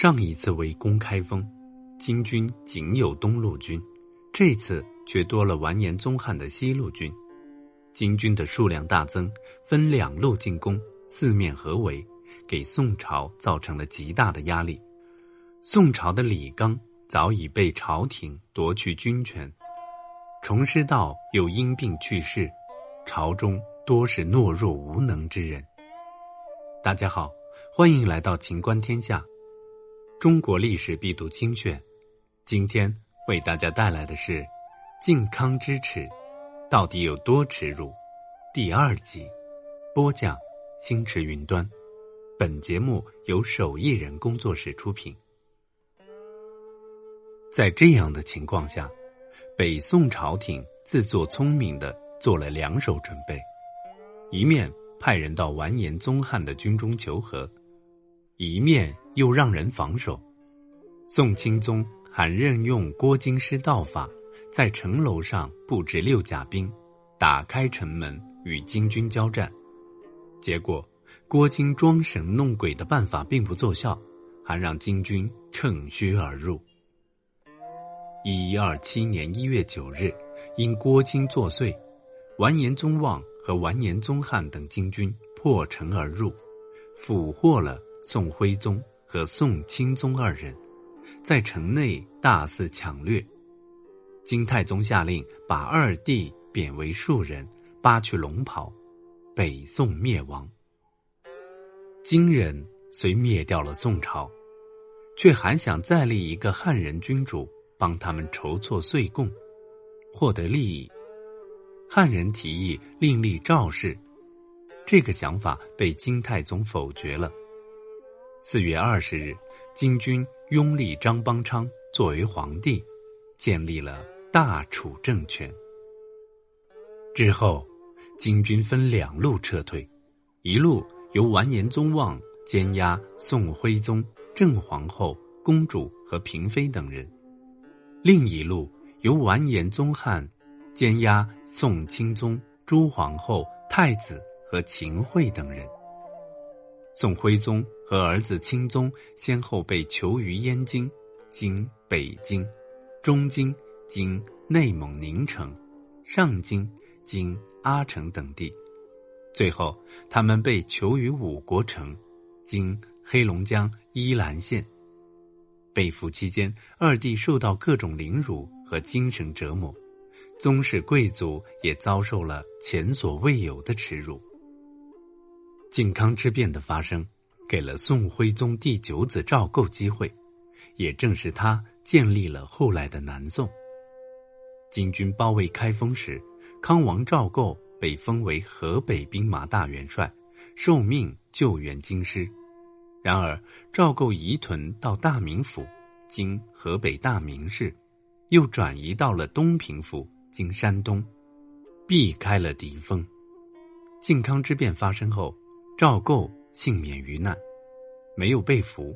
上一次围攻开封，金军仅有东路军，这次却多了完颜宗翰的西路军。金军的数量大增，分两路进攻，四面合围，给宋朝造成了极大的压力。宋朝的李纲早已被朝廷夺去军权，崇师道又因病去世，朝中多是懦弱无能之人。大家好，欢迎来到秦观天下，中国历史必读精选。今天为大家带来的是靖康之耻。到底有多耻辱？第二集，播讲：星驰云端。本节目由手艺人工作室出品。在这样的情况下，北宋朝廷自作聪明的做了两手准备：一面派人到完颜宗翰的军中求和，一面又让人防守。宋钦宗还任用郭京师道法。在城楼上布置六甲兵，打开城门与金军交战，结果郭京装神弄鬼的办法并不奏效，还让金军趁虚而入。一一二七年一月九日，因郭京作祟，完颜宗望和完颜宗翰等金军破城而入，俘获了宋徽宗和宋钦宗二人，在城内大肆抢掠。金太宗下令把二弟贬为庶人，扒去龙袍，北宋灭亡。金人虽灭掉了宋朝，却还想再立一个汉人君主，帮他们筹措岁贡，获得利益。汉人提议另立赵氏，这个想法被金太宗否决了。四月二十日，金军拥立张邦昌作为皇帝，建立了。大楚政权之后，金军分两路撤退，一路由完颜宗望监押宋徽宗、郑皇后、公主和嫔妃等人；另一路由完颜宗翰监押宋钦宗、朱皇后、太子和秦桧等人。宋徽宗和儿子钦宗先后被囚于燕京、今北京、中京。经内蒙宁城、上京、经阿城等地，最后他们被囚于五国城，今黑龙江依兰县。被俘期间，二弟受到各种凌辱和精神折磨，宗室贵族也遭受了前所未有的耻辱。靖康之变的发生，给了宋徽宗第九子赵构机会，也正是他建立了后来的南宋。金军包围开封时，康王赵构被封为河北兵马大元帅，受命救援京师。然而，赵构移屯到大名府（今河北大名市），又转移到了东平府（今山东），避开了敌锋。靖康之变发生后，赵构幸免于难，没有被俘。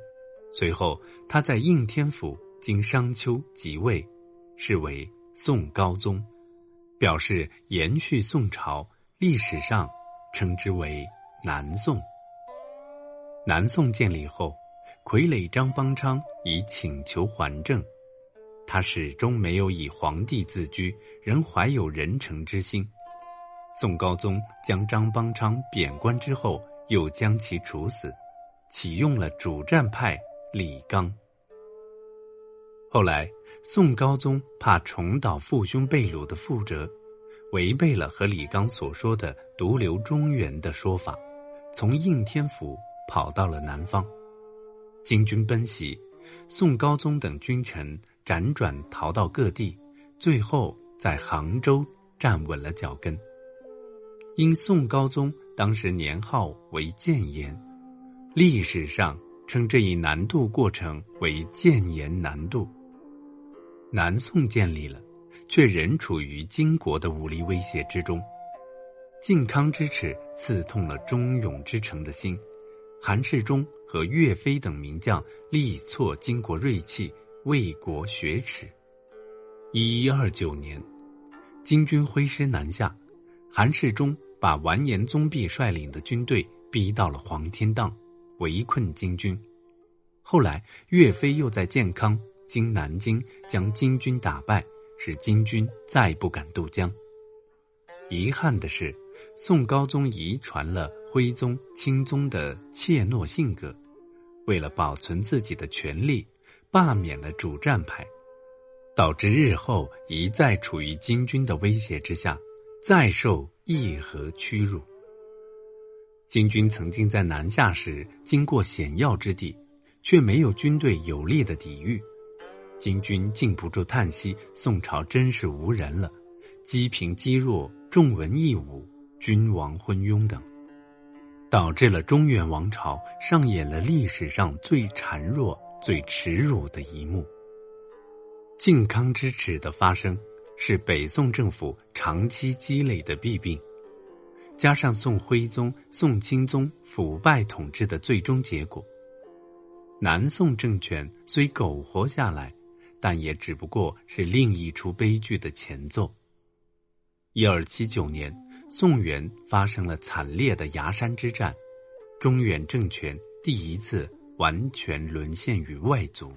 随后，他在应天府（今商丘）即位，是为。宋高宗表示延续宋朝，历史上称之为南宋。南宋建立后，傀儡张邦昌以请求还政，他始终没有以皇帝自居，仍怀有仁臣之心。宋高宗将张邦昌贬官之后，又将其处死，启用了主战派李纲。后来。宋高宗怕重蹈父兄被掳的覆辙，违背了和李纲所说的独留中原的说法，从应天府跑到了南方。金军奔袭，宋高宗等君臣辗转逃到各地，最后在杭州站稳了脚跟。因宋高宗当时年号为建炎，历史上称这一南渡过程为建炎南渡。南宋建立了，却仍处于金国的武力威胁之中。靖康之耻刺痛了忠勇之臣的心，韩世忠和岳飞等名将力挫金国锐气，为国雪耻。一一二九年，金军挥师南下，韩世忠把完颜宗弼率领的军队逼到了黄天荡，围困金军。后来岳飞又在建康经南京将金军打败，使金军再不敢渡江。遗憾的是，宋高宗遗传了徽宗、钦宗的怯懦性格，为了保存自己的权力，罢免了主战派，导致日后一再处于金军的威胁之下，再受议和屈辱。金军曾经在南下时经过险要之地。却没有军队有力的抵御，金军禁不住叹息：“宋朝真是无人了，积贫积弱，重文抑武，君王昏庸等，导致了中原王朝上演了历史上最孱弱、最耻辱的一幕。靖康之耻的发生，是北宋政府长期积累的弊病，加上宋徽宗、宋钦宗腐败统治的最终结果。南宋政权虽苟活下来，但也只不过是另一出悲剧的前奏。一二七九年，宋元发生了惨烈的崖山之战，中原政权第一次完全沦陷于外族。